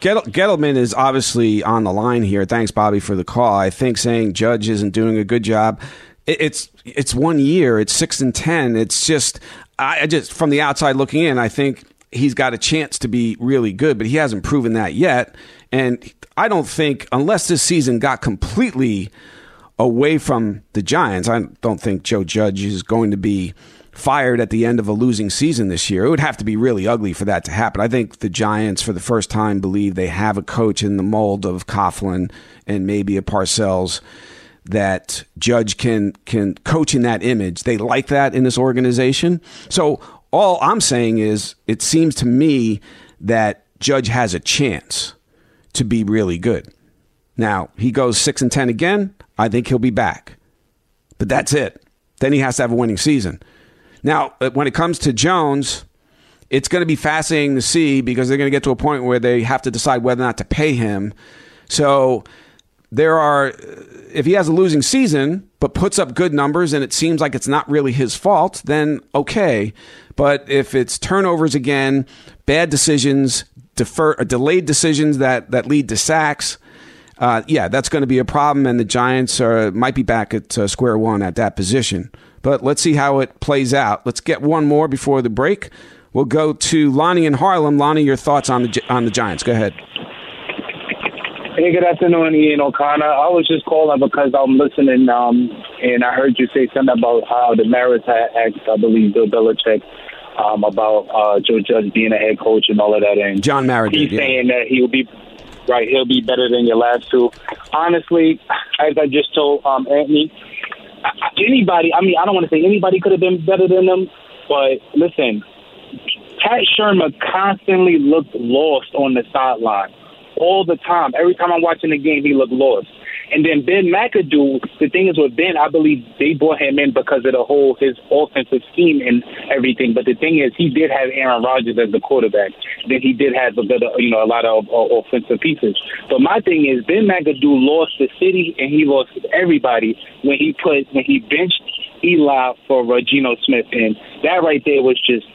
Gettleman is obviously on the line here. Thanks, Bobby, for the call. I think saying Judge isn't doing a good job. It's it's one year. It's six and ten. It's just I just from the outside looking in, I think he's got a chance to be really good, but he hasn't proven that yet. And I don't think unless this season got completely away from the Giants, I don't think Joe Judge is going to be fired at the end of a losing season this year. It would have to be really ugly for that to happen. I think the Giants, for the first time, believe they have a coach in the mold of Coughlin and maybe a Parcells that Judge can can coach in that image. They like that in this organization. So all I'm saying is it seems to me that Judge has a chance to be really good. Now, he goes 6 and 10 again, I think he'll be back. But that's it. Then he has to have a winning season. Now, uh, when it comes to Jones, it's going to be fascinating to see because they're going to get to a point where they have to decide whether or not to pay him. So there are, if he has a losing season but puts up good numbers and it seems like it's not really his fault, then okay. But if it's turnovers again, bad decisions, defer, uh, delayed decisions that, that lead to sacks, uh, yeah, that's going to be a problem, and the Giants are, might be back at uh, square one at that position. But let's see how it plays out. Let's get one more before the break. We'll go to Lonnie in Harlem. Lonnie, your thoughts on the on the Giants? Go ahead. Hey, good afternoon, Ian O'Connor. I was just calling because I'm listening, um, and I heard you say something about how the Mariners had asked, I believe, Bill Belichick um, about uh, Joe Judge being a head coach and all of that. And John Mara he's yeah. saying that he'll be right. He'll be better than your last two. Honestly, as I just told um, Anthony, anybody. I mean, I don't want to say anybody could have been better than them, but listen, Pat Shurmur constantly looked lost on the sideline all the time. Every time I'm watching the game, he looked lost. And then Ben McAdoo, the thing is with Ben, I believe they brought him in because of the whole his offensive scheme and everything. But the thing is, he did have Aaron Rodgers as the quarterback. Then he did have a of, you know, a lot of uh, offensive pieces. But my thing is, Ben McAdoo lost the city and he lost everybody when he put when he benched Eli for Geno Smith, and that right there was just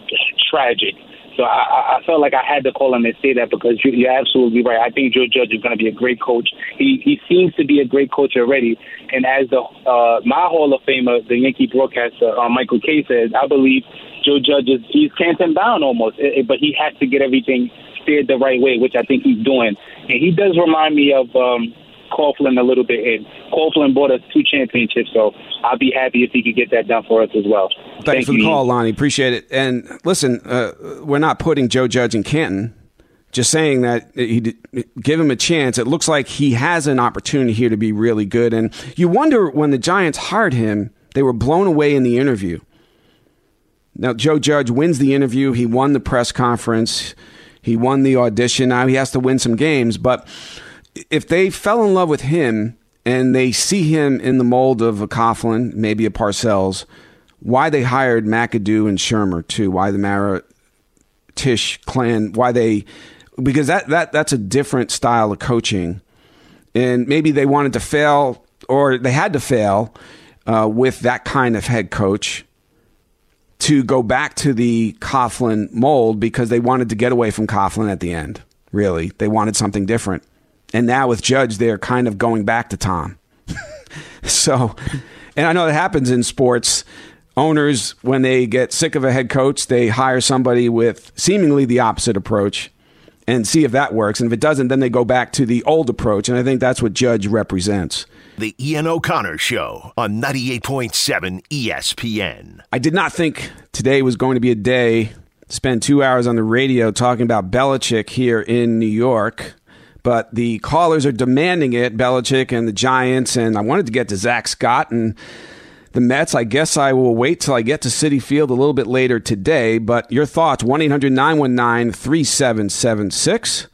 tragic. So I, I felt like I had to call him and say that because you, you're absolutely right. I think Joe Judge is going to be a great coach. He he seems to be a great coach already. And as the uh, my Hall of Famer, the Yankee broadcaster uh, Michael Kay says, I believe Joe Judge is he's Canton bound almost, it, it, but he has to get everything steered the right way, which I think he's doing. And he does remind me of. um Coughlin a little bit, and Coughlin bought us two championships, so I'll be happy if he could get that done for us as well. Thanks Thank for the you, call, Lonnie. Appreciate it. And listen, uh, we're not putting Joe Judge in Canton. Just saying that he give him a chance. It looks like he has an opportunity here to be really good. And you wonder when the Giants hired him, they were blown away in the interview. Now Joe Judge wins the interview. He won the press conference. He won the audition. Now he has to win some games, but if they fell in love with him and they see him in the mold of a Coughlin, maybe a Parcells, why they hired McAdoo and Shurmur too? Why the Mara Tisch clan? Why they? Because that that that's a different style of coaching, and maybe they wanted to fail or they had to fail uh, with that kind of head coach to go back to the Coughlin mold because they wanted to get away from Coughlin at the end. Really, they wanted something different. And now with Judge, they're kind of going back to Tom. so, and I know that happens in sports. Owners, when they get sick of a head coach, they hire somebody with seemingly the opposite approach and see if that works. And if it doesn't, then they go back to the old approach. And I think that's what Judge represents. The Ian O'Connor Show on 98.7 ESPN. I did not think today was going to be a day to spend two hours on the radio talking about Belichick here in New York but the callers are demanding it, Belichick and the Giants. And I wanted to get to Zack Scott and the Mets. I guess I will wait till I get to Citi Field a little bit later today. But your thoughts 1 800 919 3776.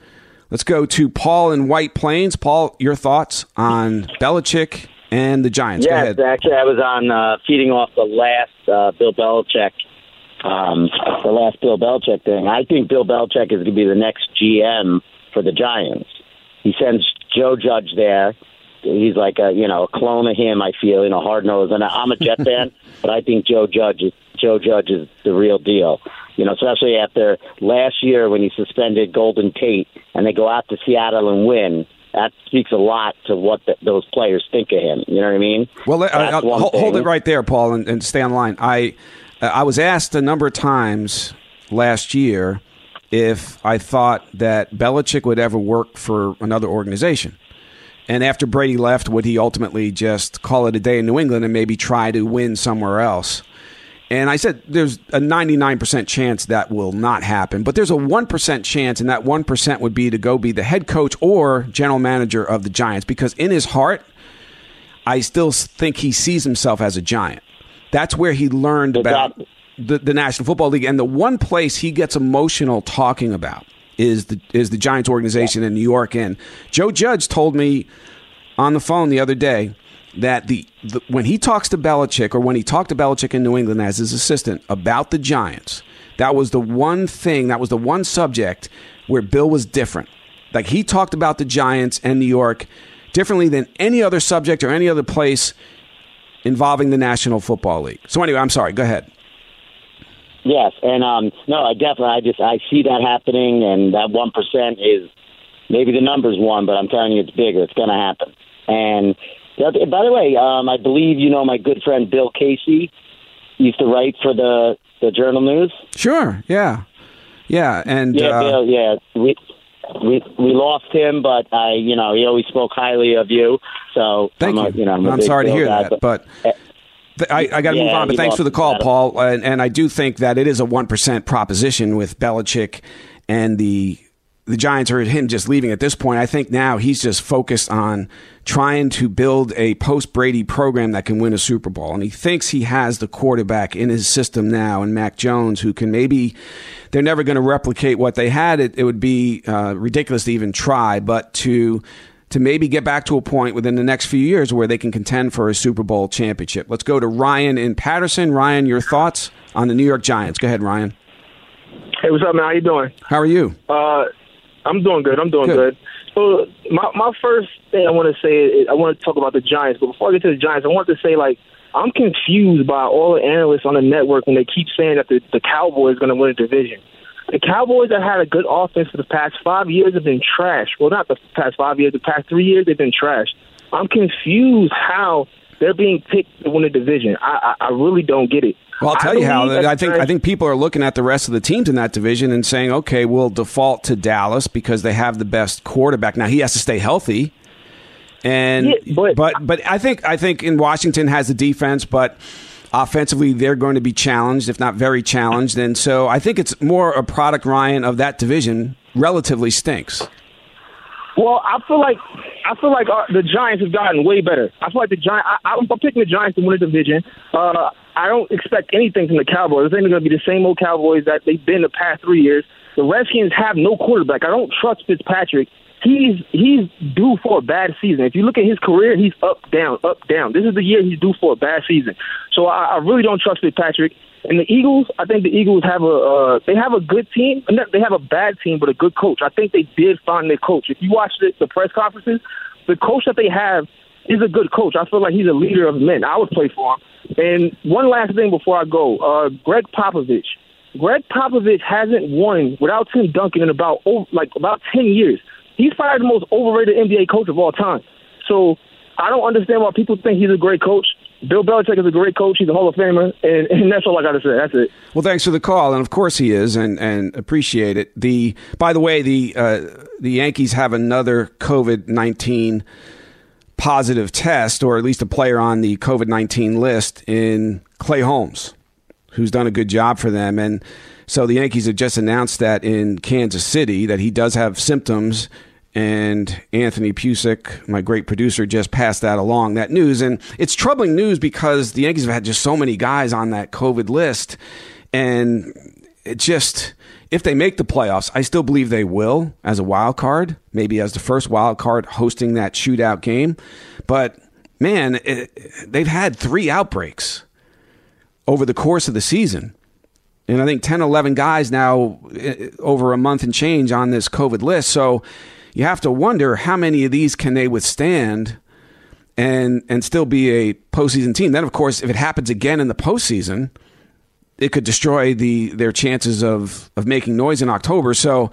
Let's go to Paul in White Plains. Paul, your thoughts on Belichick and the Giants? Go Yes, ahead. actually, I was on uh, feeding off the last uh, Bill Belichick, um, the last Bill Belichick thing. I think Bill Belichick is going to be the next GM for the Giants. He sends Joe Judge there. He's like a you know a clone of him. I feel you know hard nosed, and I'm a Jet fan, but I think Joe Judge is Joe Judge is the real deal. You know, especially after last year when he suspended Golden Tate, and they go out to Seattle and win. That speaks a lot to what the, those players think of him. You know what I mean? Well, That's uh, hold, hold it right there, Paul, and, and stay on line. I uh, I was asked a number of times last year if I thought that Belichick would ever work for another organization. And after Brady left, would he ultimately just call it a day in New England and maybe try to win somewhere else? And I said there's a 99% chance that will not happen, but there's a 1% chance, and that 1% would be to go be the head coach or general manager of the Giants because in his heart, I still think he sees himself as a giant. That's where he learned about. The, the National Football League, and the one place he gets emotional talking about is the is the Giants organization in New York. And Joe Judge told me on the phone the other day that the, the when he talks to Belichick or when he talked to Belichick in New England as his assistant about the Giants, that was the one thing, that was the one subject where Bill was different. Like he talked about the Giants and New York differently than any other subject or any other place involving the National Football League. So anyway, I'm sorry. Go ahead. Yes, and um, no, I definitely, I just, I see that happening, and that one percent is maybe the numbers one, but I'm telling you, it's bigger. It's going to happen. And by the way, um, I believe you know my good friend Bill Casey used to write for the the Journal News. Sure. Yeah. Yeah. And yeah, uh, Bill. Yeah, we we we lost him, but I, you know, he always spoke highly of you. So Thank I'm you. A, you know, I'm, I'm sorry to hear guy, that, but. I, I got to Yeah, move on, but thanks for the call. Paul. And, and I do think that it is a one percent proposition with Belichick and the the Giants or him just leaving at this point. I think now he's just focused on trying to build a post Brady program that can win a Super Bowl, and he thinks he has the quarterback in his system now, and Mac Jones, who can maybe they're never going to replicate what they had. It, it would be uh, ridiculous to even try, but to to maybe get back to a point within the next few years where they can contend for a Super Bowl championship. Let's go to Ryan in Patterson. Ryan, your thoughts on the New York Giants? Go ahead, Ryan. Hey, what's up, man? How you doing? How are you? Uh, I'm doing good. I'm doing Good. good. So my my first thing I want to say is I want to talk about the Giants. But before I get to the Giants, I want to say like I'm confused by all the analysts on the network when they keep saying that the, the Cowboys are going to win a division. The Cowboys have had a good offense for the past five years have been trash. Well, not the past five years. The past three years they've been trash. I'm confused how they're being picked to win a division. I I, I really don't get it. Well, I'll tell you how. I think I think people are looking at the rest of the teams in that division and saying, okay, we'll default to Dallas because they have the best quarterback. Now he has to stay healthy, and but, but I think I think in Washington has the defense, but offensively they're going to be challenged, if not very challenged, and so I think it's more a product Ryan of that division relatively stinks. Well, I feel like I feel like uh, the Giants have gotten way better. I feel like the Giants. I, I'm picking the Giants to win the division. Uh, I don't expect anything from the Cowboys. They're going to be the same old Cowboys that they've been the past three years. The Redskins have no quarterback. I don't trust Fitzpatrick. He's he's due for a bad season. If you look at his career, he's up down up down. This is the year he's due for a bad season. So I, I really don't trust Fitzpatrick. And the Eagles, I think the Eagles have a uh, they have a good team. They have a bad team, but a good coach. I think they did find their coach. If you watch the, the press conferences, the coach that they have is a good coach. I feel like he's a leader of men. I would play for him. And one last thing before I go, uh, Gregg Popovich. Gregg Popovich hasn't won without Tim Duncan in about oh, like about ten years. He's probably the most overrated NBA coach of all time. So I don't understand why people think he's a great coach. Bill Belichick is a great coach. He's a Hall of Famer, and, and that's all I got to say. That's it. Well, thanks for the call, and of course he is, and and appreciate it. The by the way, the uh, the Yankees have another COVID nineteen positive test, or at least a player on the COVID nineteen list in Clay Holmes, who's done a good job for them, and so the Yankees have just announced that in Kansas City that he does have symptoms. And Anthony Pusick, my great producer, just passed that along, that news. And it's troubling news because the Yankees have had just so many guys on that COVID list. And it just, if they make the playoffs, I still believe they will as a wild card, maybe as the first wild card hosting that shootout game. But man, it, they've had three outbreaks over the course of the season. And I think 10, 11 guys now eh, over a month and change on this COVID list. So you have to wonder how many of these can they withstand and and still be a postseason team. Then, of course, if it happens again in the postseason, it could destroy the their chances of of making noise in October. So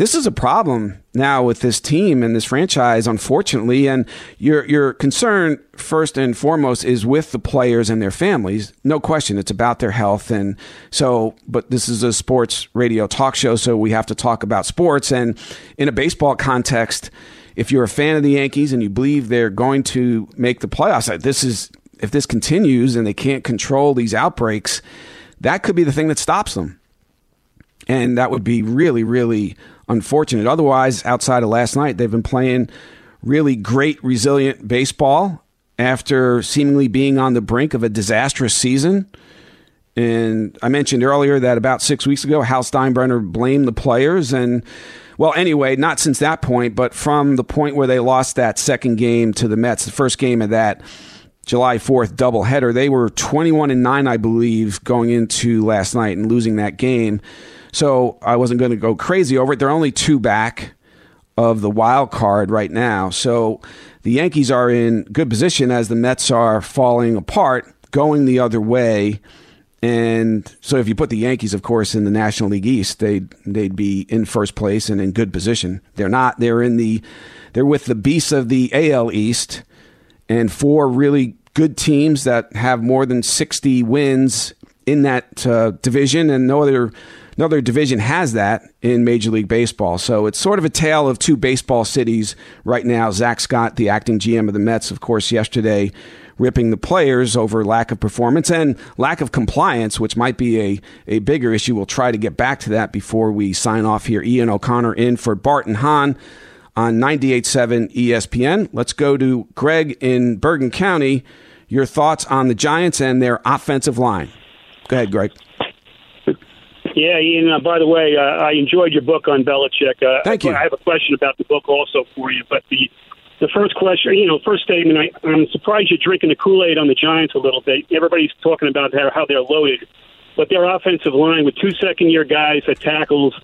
this is a problem now with this team and this franchise, unfortunately. And your your concern first and foremost is with the players and their families. No question, it's about their health. And so, but this is a sports radio talk show, so we have to talk about sports. And in a baseball context, if you're a fan of the Yankees and you believe they're going to make the playoffs, uh, this is if this continues and they can't control these outbreaks, that could be the thing that stops them. And that would be really, really unfortunate. Otherwise, outside of last night, they've been playing really great, resilient baseball after seemingly being on the brink of a disastrous season. And I mentioned earlier that about six weeks ago, Hal Steinbrenner blamed the players. And, well, anyway, not since that point, but from the point where they lost that second game to the Mets, the first game of that July 4th doubleheader, they were 21 and 9, I believe, going into last night and losing that game. So I wasn't going to go crazy over it. They're only two back of the wild card right now. So the Yankees are in good position as the Mets are falling apart, going the other way. And so if you put the Yankees, of course, in the National League East, they'd they'd be in first place and in good position. They're not. They're in the they're with the beasts of the AL East and four really good teams that have more than 60 wins in that uh, division and no other no other division has that in Major League Baseball. So it's sort of a tale of two baseball cities right now. Zack Scott, the acting GM of the Mets, of course, yesterday ripping the players over lack of performance and lack of compliance, which might be a, a bigger issue. We'll try to get back to that before we sign off here. Ian O'Connor in for Bart and Hahn on 98.7 ESPN. Let's go to Greg in Bergen County. Your thoughts on the Giants and their offensive line. Go ahead, Greg. Yeah, Ian. Uh, by the way, uh, I enjoyed your book on Belichick. Uh, Thank you. I have a question about the book also for you, but the the first question, you know, first statement, I, I'm surprised you're drinking the Kool Aid on the Giants a little bit. Everybody's talking about how, how they're loaded, but their offensive line with two second year guys that tackles,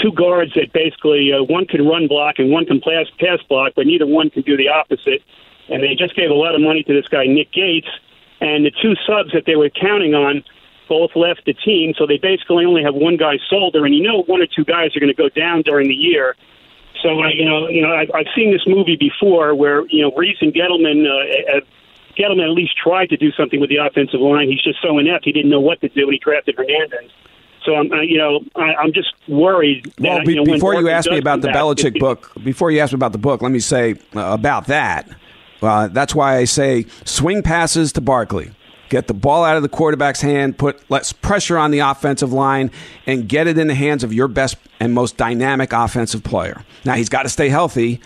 two guards that basically uh, one can run block and one can pass pass block, but neither one can do the opposite. And they just gave a lot of money to this guy Nick Gates, and the two subs that they were counting on both left the team, so they basically only have one guy sold there, and you know one or two guys are going to go down during the year. So uh, you know, you know, I've, I've seen this movie before where you know Reese and Gettleman. Uh, Gettleman at least tried to do something with the offensive line. He's just so inept; he didn't know what to do, and he drafted Hernandez. So I'm, uh, you know, I, I'm just worried. That, Well, be, you know, before you ask me about the back, Belichick book, before you ask me about the book, let me say uh, about that. Uh, that's why I say swing passes to Barkley. Get the ball out of the quarterback's hand, put less pressure on the offensive line, and get it in the hands of your best and most dynamic offensive player. Now he's got to stay healthy,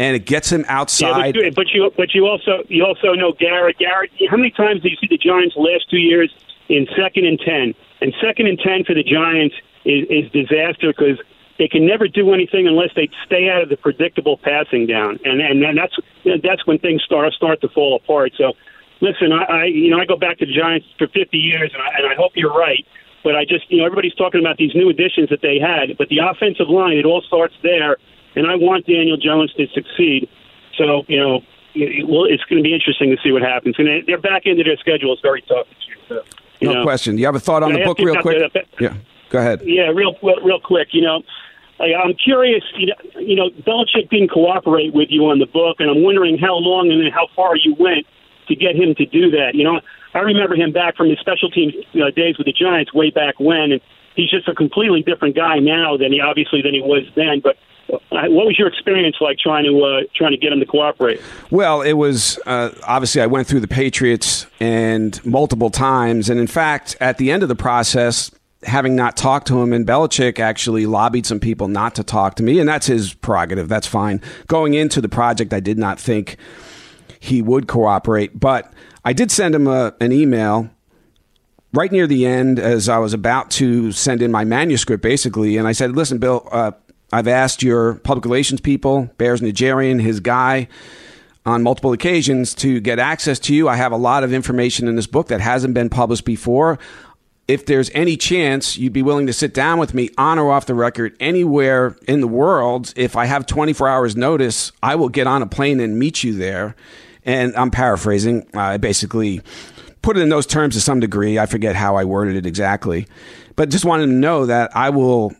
and it gets him Yeah, outside. but, you- but you but you also you also know Garrett. Garrett, how many times do you see the Giants last two years in second and ten? And second and ten for the Giants is, is disaster because they can never do anything unless they stay out of the predictable passing down, and and then that's that's when things start start to fall apart. So, listen, I, I you know I go back to the Giants for 50 years, and I, and I hope you're right. But I just you know everybody's talking about these new additions that they had, but the offensive line it all starts there, and I want Daniel Jones to succeed. So you know. it- Well, it's going to be interesting to see what happens. And their back end of their schedule is very tough this year. So, no know. question. Do you have a thought on Can the I book, real quick? the- yeah, go ahead. Yeah, real real quick. You know, I'm curious. You know, you know, Belichick didn't cooperate with you on the book, and I'm wondering how long and how far you went to get him to do that. You know, I remember him back from his special teams uh, days with the Giants way back when, and he's just a completely different guy now than he obviously than he was then. But uh, what was your experience like trying to uh, trying to get him to cooperate? Well, it was uh, obviously I went through the Patriots and multiple times, and in fact, at the end of the process, having not talked to him, and Belichick actually lobbied some people not to talk to me, and that's his prerogative. That's fine. Going into the project, I did not think he would cooperate, but I did send him a, an email right near the end as I was about to send in my manuscript, basically, and I said, "Listen, Bill, uh, I've asked your public relations people, Bears Nigerian, his guy." on multiple occasions to get access to you. I have a lot of information in this book that hasn't been published before. If there's any chance you'd be willing to sit down with me on or off the record anywhere in the world, if I have 24 hours notice, I will get on a plane and meet you there. And I'm paraphrasing. I basically put it in those terms to some degree. I forget how I worded it exactly. But just wanted to know that I will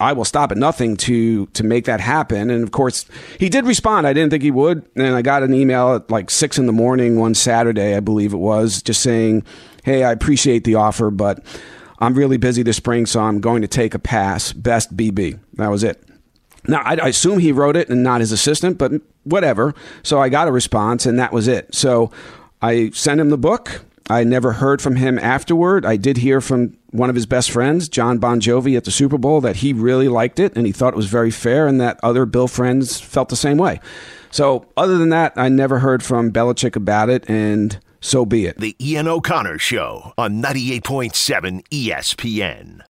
I will stop at nothing to to make that happen. And of course, he did respond. I didn't think he would, and I got an email at like six in the morning one Saturday, I believe it was, just saying, "Hey, I appreciate the offer, but I'm really busy this spring, so I'm going to take a pass. Best BB." That was it. Now, I, I assume he wrote it and not his assistant, but whatever. So I got a response, and that was it. So I sent him the book. I never heard from him afterward. I did hear from one of his best friends, Jon Bon Jovi, at the Super Bowl, that he really liked it and he thought it was very fair, and that other Bill friends felt the same way. So, other than that, I never heard from Belichick about it, and so be it. The Ian O'Connor Show on 98.7 ESPN.